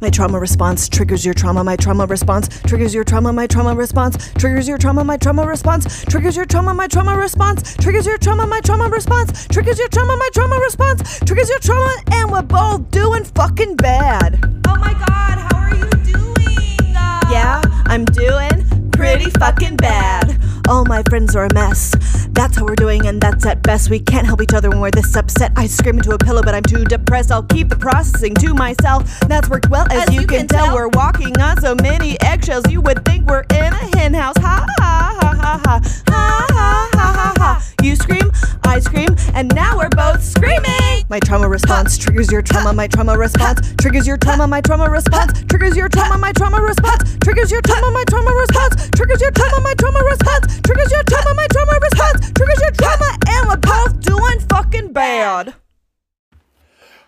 My trauma response triggers your trauma. My trauma response triggers your trauma. My trauma response triggers your trauma. My trauma response triggers your trauma. My trauma response triggers your trauma. My trauma response triggers your trauma. My trauma response triggers your trauma. And we're both doing fucking bad. Oh my god, how are you doing? Uh, Yeah, I'm doing pretty fucking bad. All my friends are a mess. That's how we're doing, and that's at best. We can't help each other when we're this upset. I scream into a pillow, but I'm too depressed. I'll keep the processing to myself. That's worked well, as, you, can, tell. We're walking on so many eggshells. You would think we're in a hen house. Ha ha ha ha ha ha ha ha ha ha. You scream, I scream, and now we're both screaming. My trauma response triggers your trauma. My trauma response triggers your trauma. My trauma response triggers your trauma. My trauma response triggers your trauma. My trauma response triggers your trauma. My trauma response triggers your trauma. My trauma response triggers your trauma. And we're both doing fucking bad.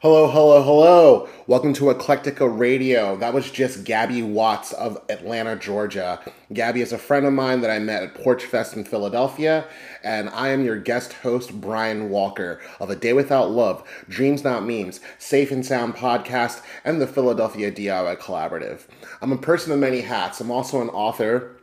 Hello, hello, hello. Welcome to Eclectica Radio. That was just Gabby Watts of Atlanta, Georgia. Gabby is a friend of mine that I met at Porch Fest in Philadelphia, and I am your guest host, Brian Walker of A Day Without Love, Dreams Not Memes, Safe and Sound Podcast, and the Philadelphia DIY Collaborative. I'm a person of many hats. I'm also an author,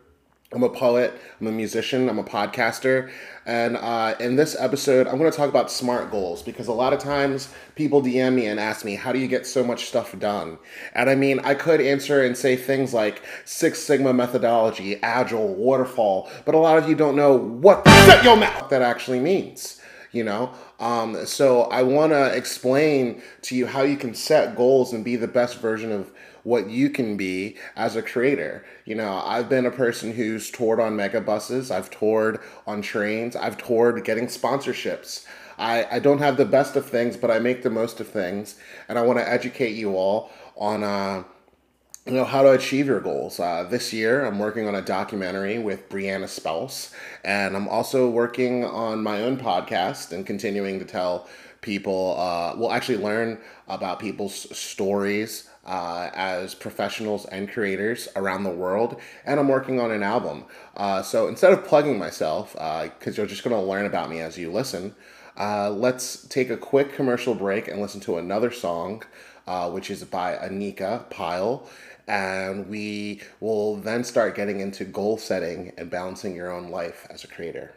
I'm a poet, I'm a musician, I'm a podcaster, and uh, in this episode, I'm going to talk about SMART goals because a lot of times people DM me and ask me, How do you get so much stuff done? And I mean, I could answer and say things like Six Sigma methodology, Agile, Waterfall, but a lot of you don't know what your mouth that actually means you know um, so i want to explain to you how you can set goals and be the best version of what you can be as a creator. You know i've been a person who's toured on mega buses. I've toured on trains. I've toured getting sponsorships. I, I don't have the best of things but i make the most of things. And i want to educate you all on uh, you know how to achieve your goals. Uh, this year, I'm working on a documentary with Brianna Spouse, and I'm also working on my own podcast and continuing to tell people, uh, well, actually learn about people's stories uh, as professionals and creators around the world. And I'm working on an album. Uh, so instead of plugging myself, because you're just going to learn about me as you listen, uh, let's take a quick commercial break and listen to another song, uh, which is by Anika Pyle. And we will then start getting into goal setting and balancing your own life as a creator.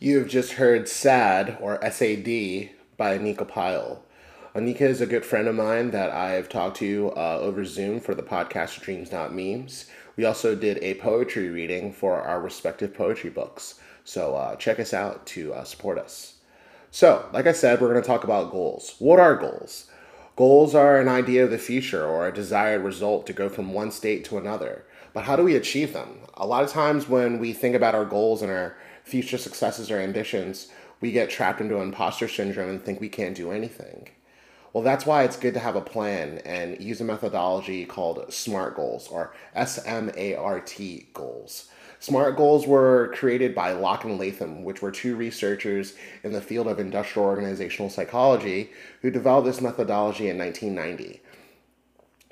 You have just heard SAD or SAD by Anika Pyle. Anika is a good friend of mine that I've talked to uh, over Zoom for the podcast Dreams Not Memes. We also did a poetry reading for our respective poetry books. So uh, check us out to uh, support us. So, like I said, we're going to talk about goals. What are goals? Goals are an idea of the future or a desired result to go from one state to another. But how do we achieve them? A lot of times when we think about our goals and our future successes or ambitions, we get trapped into imposter syndrome and think we can't do anything. Well, that's why it's good to have a plan and use a methodology called SMART goals or S M A R T goals. SMART goals were created by Locke and Latham, which were two researchers in the field of industrial organizational psychology who developed this methodology in 1990.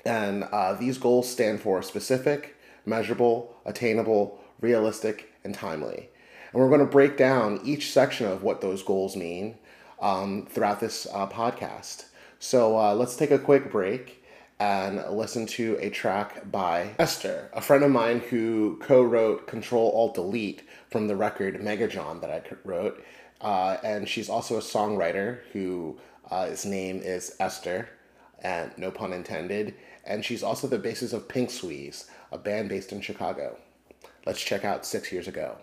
And uh, these goals stand for specific, measurable, attainable, realistic, and timely. And we're going to break down each section of what those goals mean um, throughout this uh, podcast. So uh, let's take a quick break and listen to a track by Esther, a friend of mine who co wrote Control Alt Delete from the record Megajohn that I wrote. Uh, and she's also a songwriter who uh, his name is Esther, and no pun intended. And she's also the basis of Pink Sweeze, a band based in Chicago. Let's check out Six Years Ago.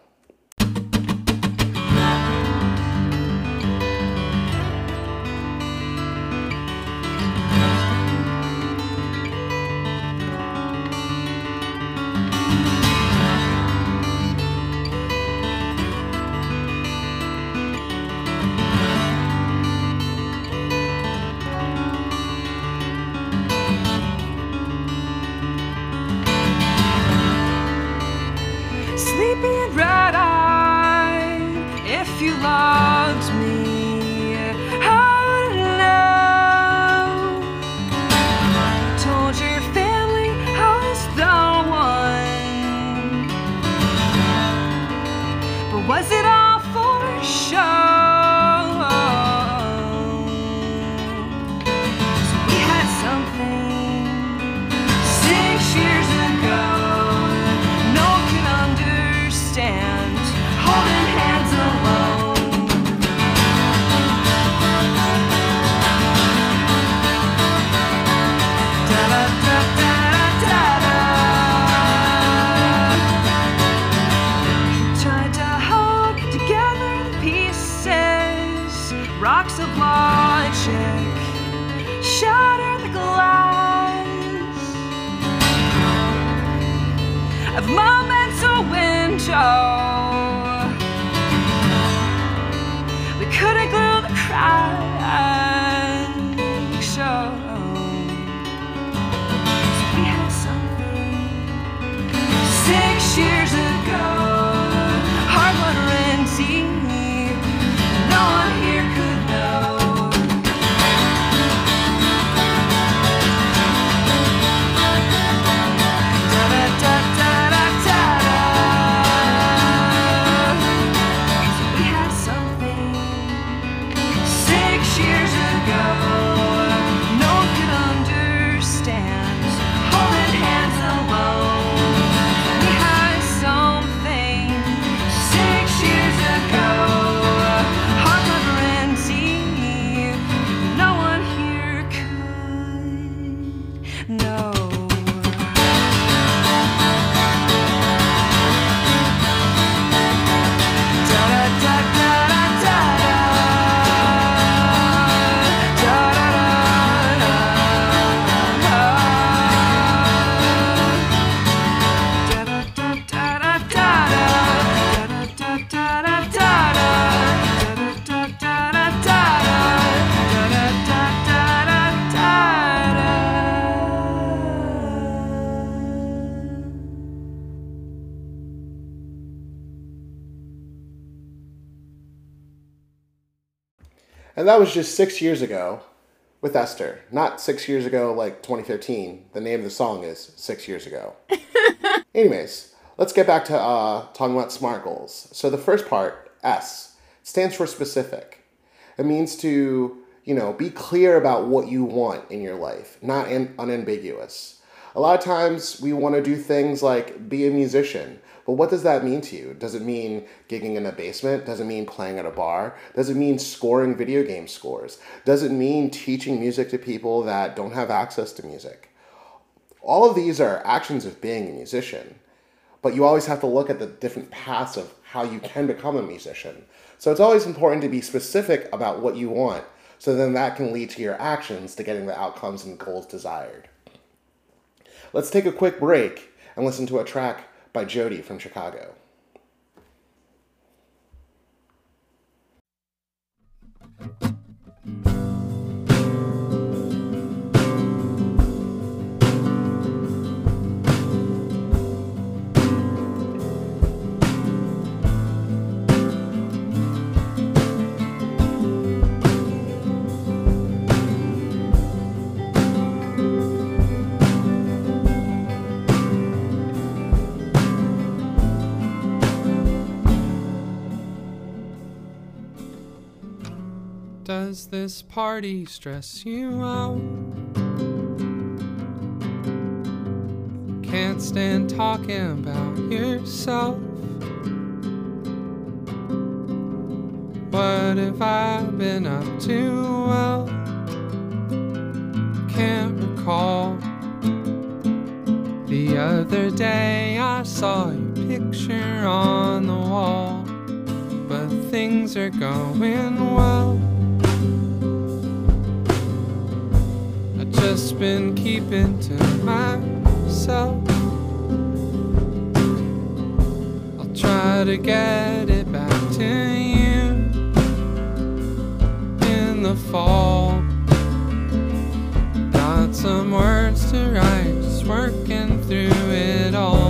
And that was just six years ago with Esther. Not six years ago, like 2015. The name of the song is Six Years Ago. Anyways, let's get back to uh, talking about SMART goals. So the first part, S, stands for specific. It means to, you know, be clear about what you want in your life, not unambiguous. A lot of times we want to do things like be a musician, But what does that mean to you? Does it mean gigging in a basement? Does it mean playing at a bar? Does it mean scoring video game scores? Does it mean teaching music to people that don't have access to music? All of these are actions of being a musician, but you always have to look at the different paths of how you can become a musician. So it's always important to be specific about what you want, so then that can lead to your actions to getting the outcomes and goals desired. Let's take a quick break and listen to a track by Jody from Chicago. Does this party stress you out? Can't stand talking about yourself. What have I been up to? Well, can't recall. The other day I saw your picture on the wall, but things are going well. Just been keeping to myself. I'll try to get it back to you in the fall. Got some words to write, just working through it all.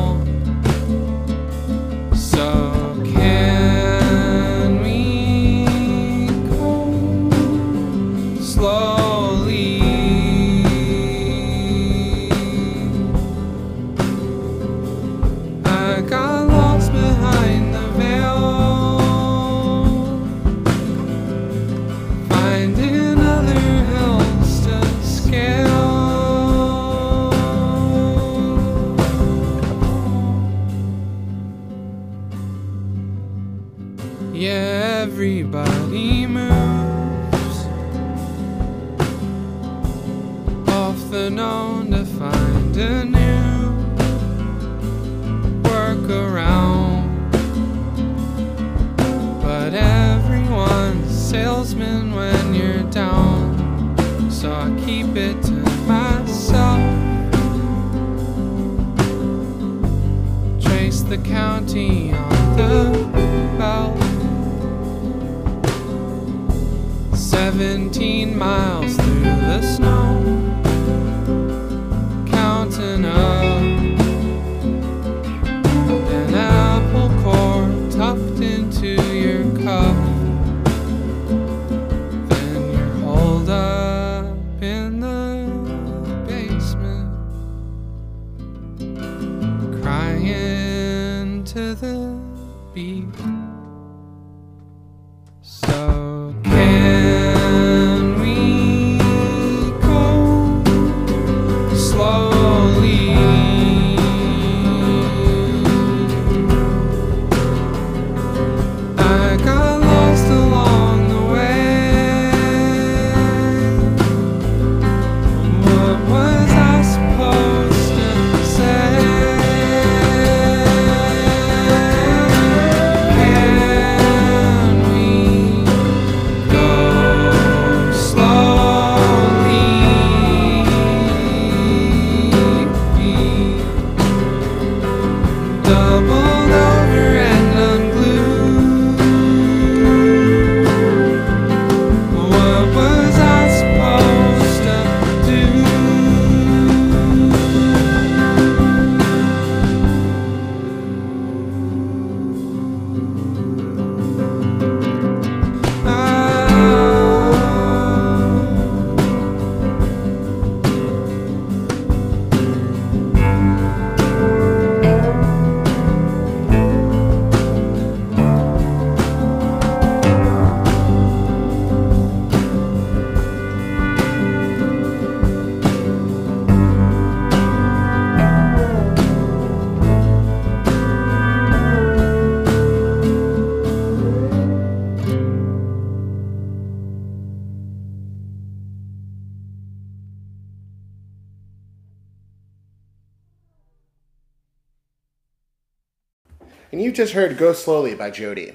You just heard Go Slowly by Jody.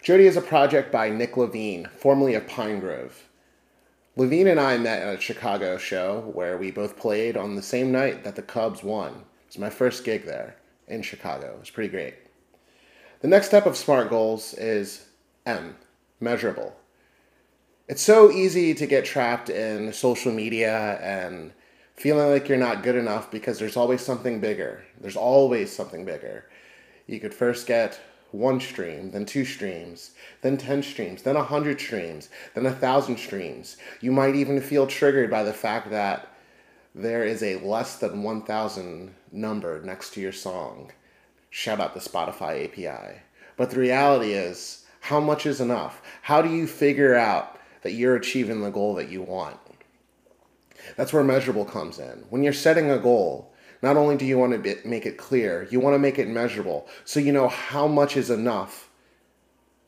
Jody is a project by Nick Levine, formerly of Pinegrove. Levine and I met at a Chicago show where we both played on the same night that the Cubs won. It was my first gig there in Chicago. It was pretty great. The next step of SMART goals is M, measurable. It's so easy to get trapped in social media and feeling like you're not good enough because there's always something bigger. There's always something bigger. You could first get one stream, then two streams, then 10 streams, then 100 streams, then 1,000 streams. You might even feel triggered by the fact that there is a less than 1,000 number next to your song. Shout out the Spotify API. But the reality is, how much is enough? How do you figure out that you're achieving the goal that you want? That's where measurable comes in. When you're setting a goal, not only do you want to make it clear, you want to make it measurable so you know how much is enough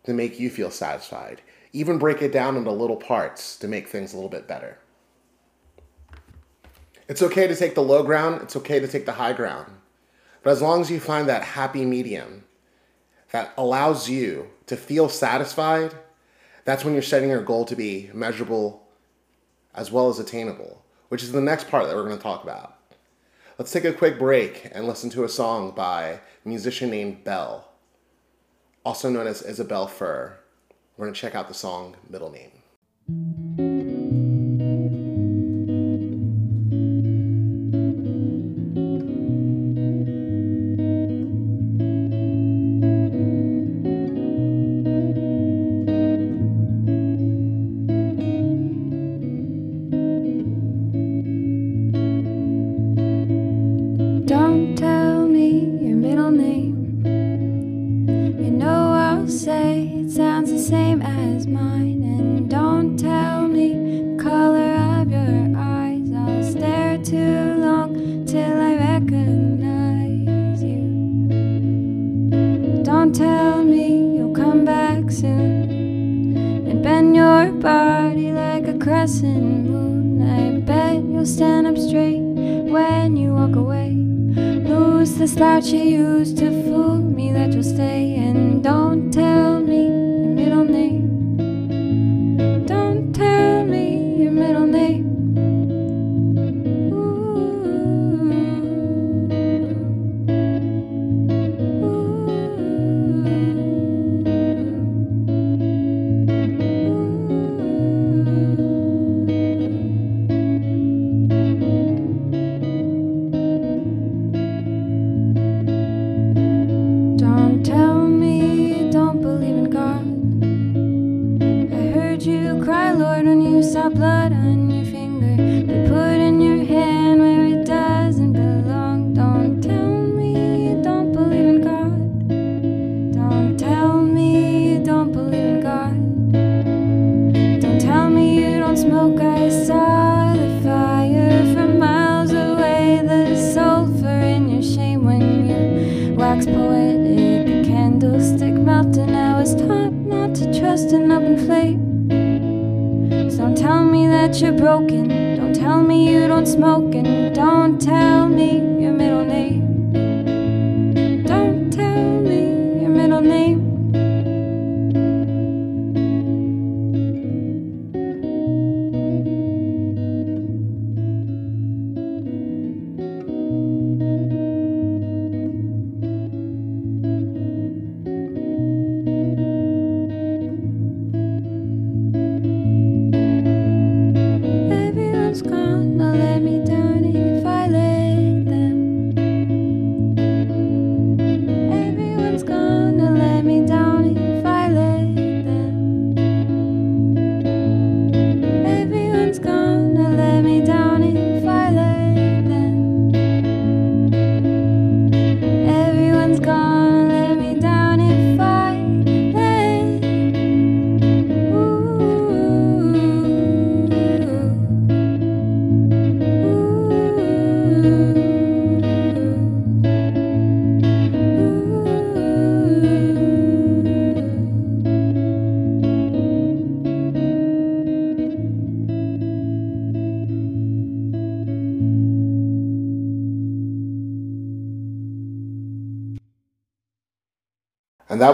to make you feel satisfied. Even break it down into little parts to make things a little bit better. It's okay to take the low ground, it's okay to take the high ground. But as long as you find that happy medium that allows you to feel satisfied, that's when you're setting your goal to be measurable as well as attainable, which is the next part that we're going to talk about. Let's take a quick break and listen to a song by a musician named Belle, also known as Isabelle Fur. We're going to check out the song Middle Name.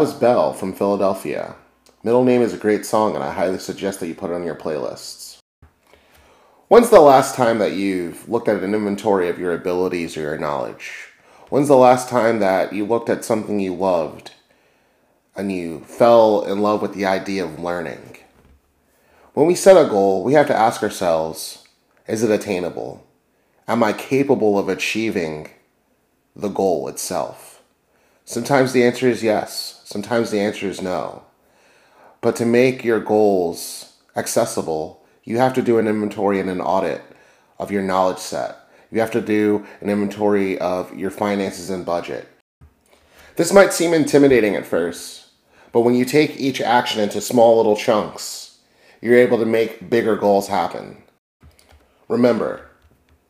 Was Belle from Philadelphia. Middle Name is a great song, and I highly suggest that you put it on your playlists. When's the last time that you've looked at an inventory of your abilities or your knowledge? When's the last time that you looked at something you loved and you fell in love with the idea of learning? When we set a goal, we have to ask ourselves is it attainable? Am I capable of achieving the goal itself? Sometimes the answer is yes, sometimes the answer is no. But to make your goals accessible, you have to do an inventory and an audit of your knowledge set. You have to do an inventory of your finances and budget. This might seem intimidating at first, but when you take each action into small little chunks, you're able to make bigger goals happen. Remember,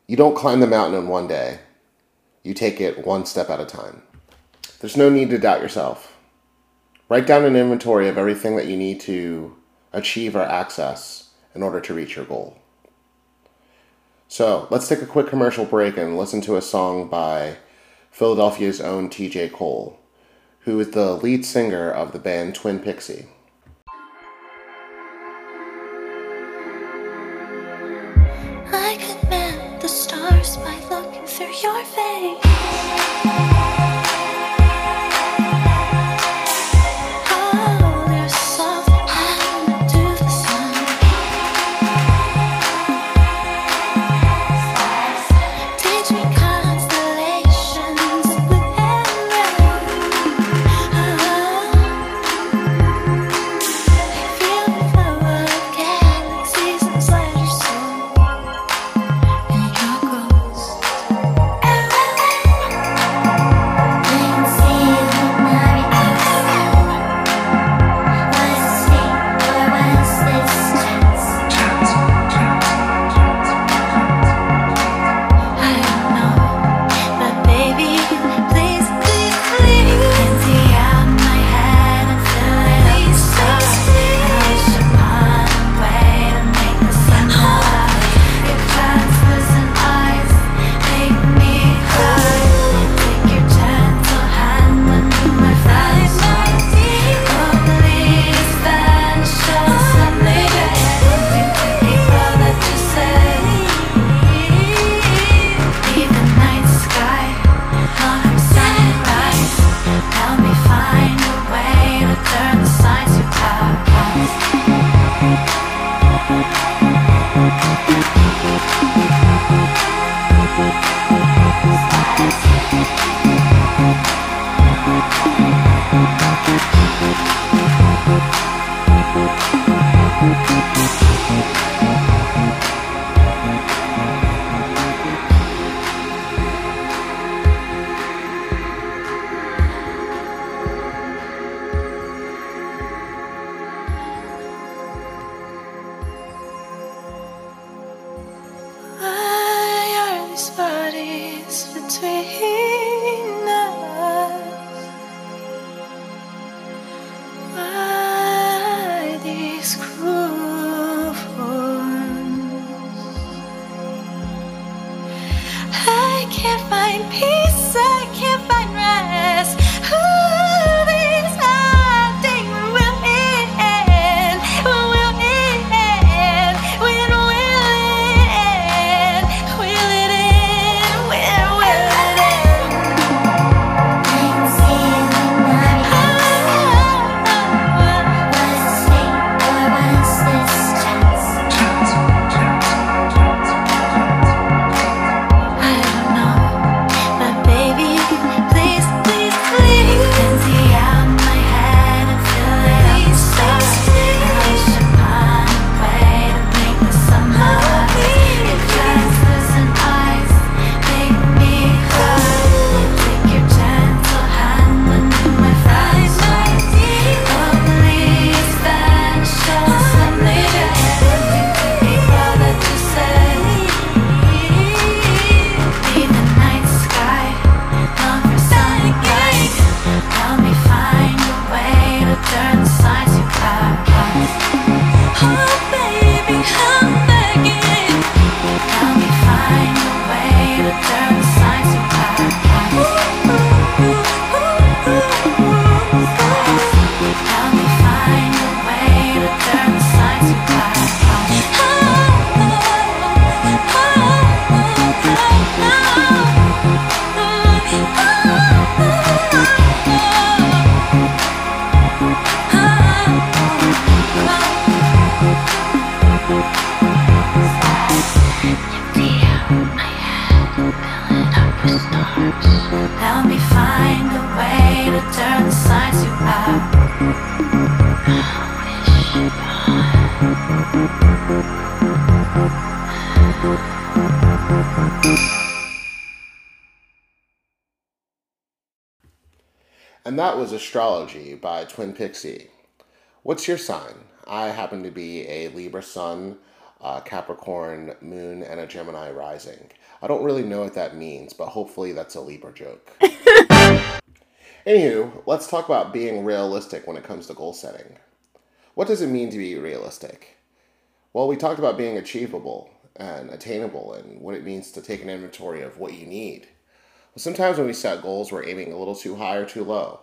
you don't climb the mountain in one day, you take it one step at a time. There's no need to doubt yourself. Write down an inventory of everything that you need to achieve or access in order to reach your goal. So let's take a quick commercial break and listen to a song by Philadelphia's own TJ Cole, who is the lead singer of the band Twin Pixie. I could map the stars by looking through your face. Astrology by Twin Pixie. What's your sign? I happen to be a Libra Sun, uh, Capricorn Moon, and a Gemini Rising. I don't really know what that means, but hopefully that's a Libra joke. Anywho, let's talk about being realistic when it comes to goal setting. What does it mean to be realistic? Well, we talked about being achievable and attainable and what it means to take an inventory of what you need. But sometimes when we set goals, we're aiming a little too high or too low.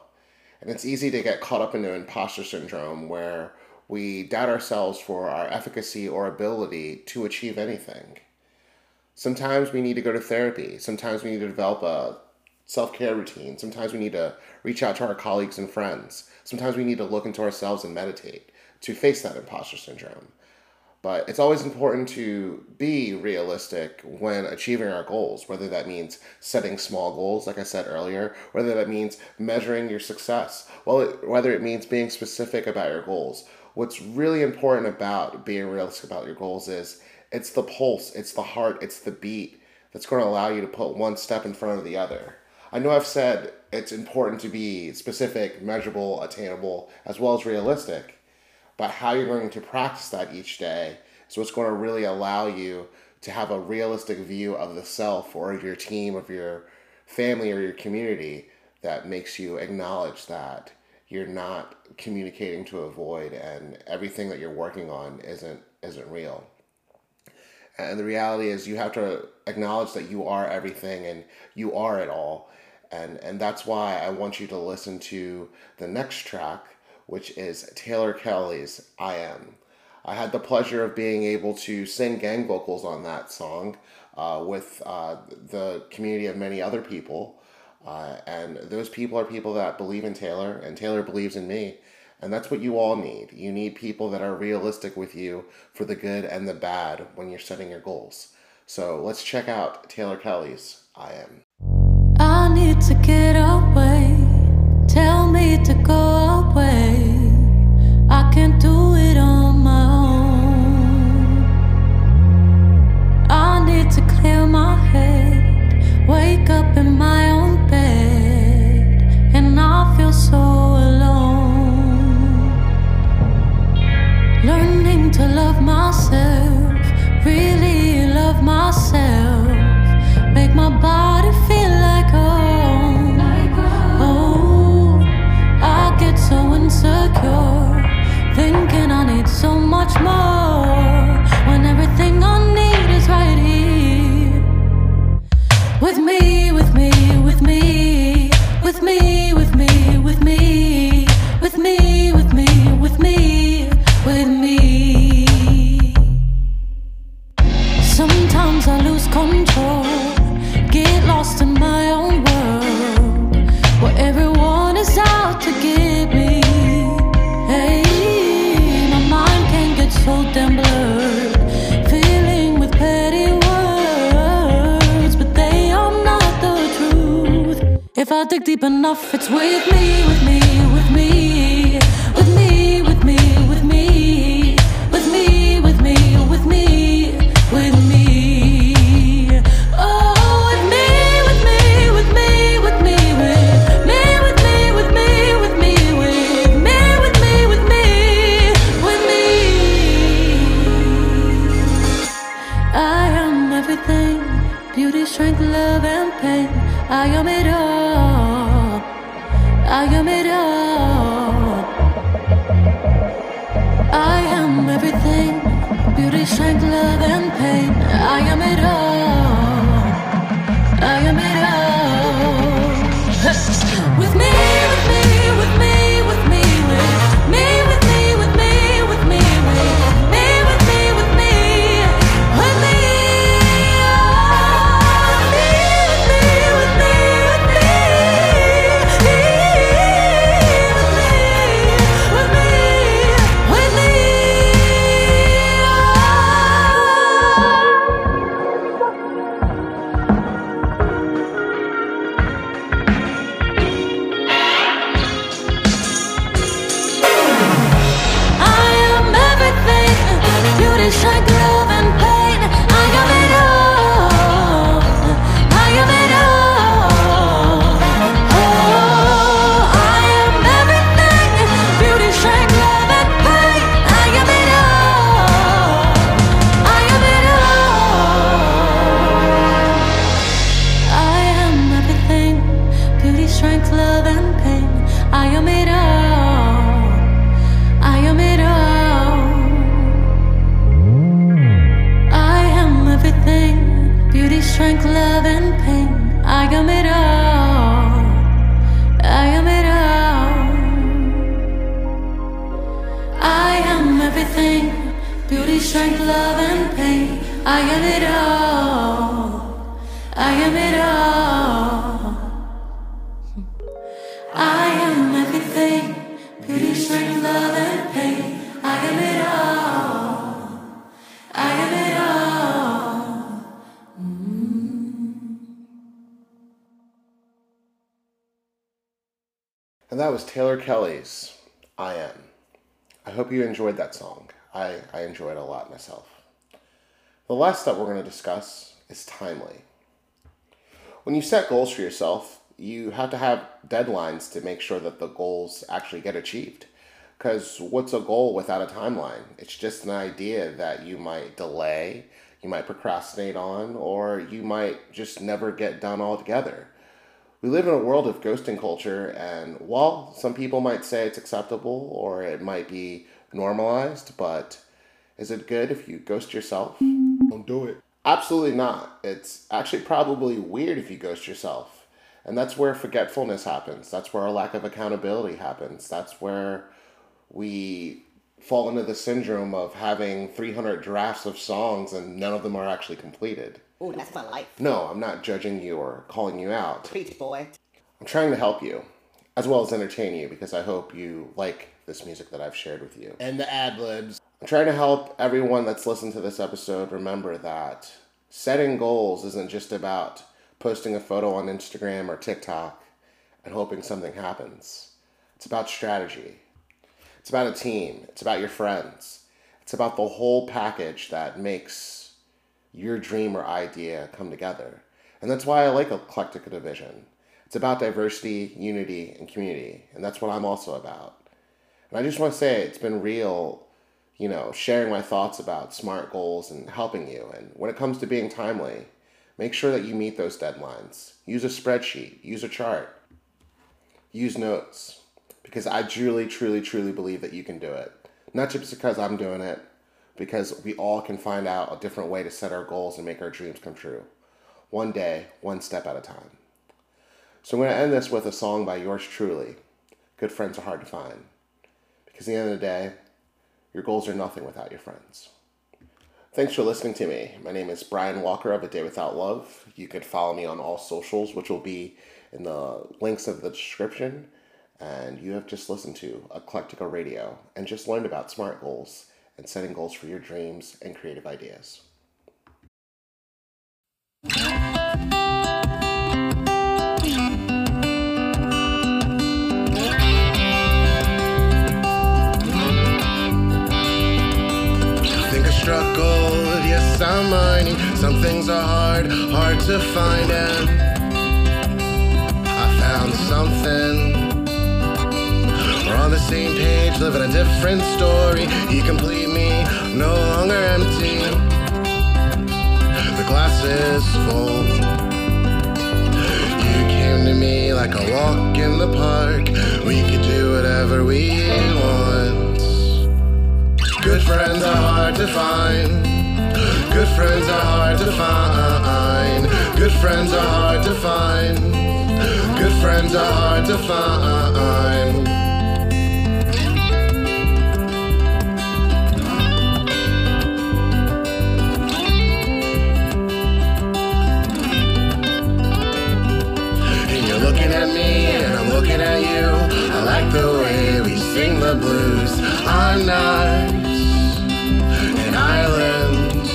And it's easy to get caught up into imposter syndrome where we doubt ourselves for our efficacy or ability to achieve anything. Sometimes we need to go to therapy. Sometimes we need to develop a self care routine. Sometimes we need to reach out to our colleagues and friends. Sometimes we need to look into ourselves and meditate to face that imposter syndrome. But it's always important to be realistic when achieving our goals, whether that means setting small goals, like I said earlier, whether that means measuring your success, well, whether it means being specific about your goals. What's really important about being realistic about your goals is it's the pulse, it's the heart, it's the beat that's going to allow you to put one step in front of the other. I know I've said it's important to be specific, measurable, attainable, as well as realistic but how you're going to practice that each day is what's going to really allow you to have a realistic view of the self or your team, of your family or your community that makes you acknowledge that you're not communicating to a void and everything that you're working on isn't isn't real. And the reality is you have to acknowledge that you are everything and you are it all. And and that's why I want you to listen to the next track which is Taylor Kelly's I Am. I had the pleasure of being able to sing gang vocals on that song uh, with uh, the community of many other people. Uh, and those people are people that believe in Taylor, and Taylor believes in me. And that's what you all need. You need people that are realistic with you for the good and the bad when you're setting your goals. So let's check out Taylor Kelly's I Am. I need to get away. Tell me to go Oh. Deep enough, it's with me, with me, pain. I am it all. am it all. I am it all. I am everything beauty, strength, love, and pain. I am it all. I am it all. I am everything beauty, strength, love, and pain. I am it all. I am it all. Was Taylor Kelly's I Am. I hope you enjoyed that song. I, I enjoyed it a lot myself. The last step we're going to discuss is timely. When you set goals for yourself, you have to have deadlines to make sure that the goals actually get achieved. Because what's a goal without a timeline? It's just an idea that you might delay, you might procrastinate on, or you might just never get done altogether. We live in a world of ghosting culture, and while some people might say it's acceptable or it might be normalized, but is it good if you ghost yourself? Don't do it. Absolutely not. It's actually probably weird if you ghost yourself. And that's where forgetfulness happens. That's where a lack of accountability happens. That's where we fall into the syndrome of having 300 drafts of songs and none of them are actually completed. Ooh, that's my life. No, I'm not judging you or calling you out. Preach, boy. I'm trying to help you, as well as entertain you, because I hope you like this music that I've shared with you. And the ad libs. I'm trying to help everyone that's listened to this episode remember that setting goals isn't just about posting a photo on Instagram or TikTok and hoping something happens. It's about strategy. It's about a team. It's about your friends. It's about the whole package that makes your dream or idea come together. And that's why I like Eclectic Division. It's about diversity, unity, and community. And that's what I'm also about. And I just want to say it's been real, you know, sharing my thoughts about SMART goals and helping you. And when it comes to being timely, make sure that you meet those deadlines. Use a spreadsheet, use a chart, use notes. Because I truly, truly, truly believe that you can do it. Not just because I'm doing it, because we all can find out a different way to set our goals and make our dreams come true. One day, one step at a time. So I'm going to end this with a song by yours truly. Good friends are hard to find. Because at the end of the day, your goals are nothing without your friends. Thanks for listening to me. My name is Brian Walker of A Day Without Love. You can follow me on all socials, which will be in the links of the description. And you have just listened to Eclectica Radio and just learned about SMART goals and setting goals for your dreams and creative ideas. Gold, yes I'm mining. Some things are hard, hard to find, and I found something. Same page, living a different story. You complete me, no longer empty. The glass is full. You came to me like a walk in the park. We could do whatever we want. Good friends are hard to find. Good friends are hard to find. Good friends are hard to find. Good friends are hard to find. The way we sing the blues on nights and islands.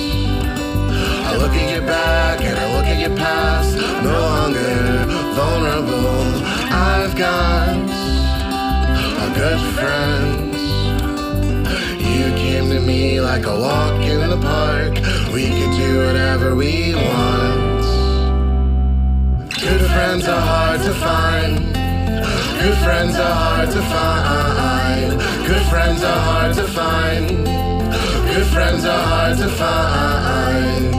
I look at your back and I look at your past, no longer vulnerable. I've got a good friend. You came to me like a walk in the park. We could do whatever we want. Good friends are hard to find. Good friends are hard to find. Good friends are hard to find. Good friends are hard to find.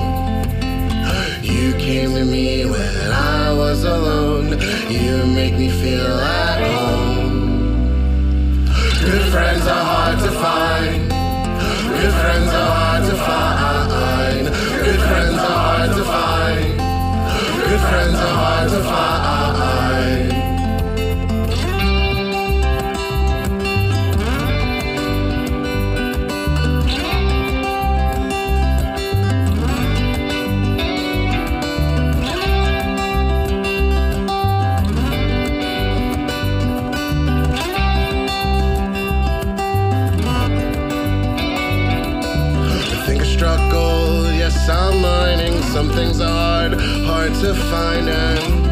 You came to me when I was alone. You make me feel at home. Good friends are hard to find. Good friends are hard to find. Good friends are hard to find. Good friends are hard to find. To find and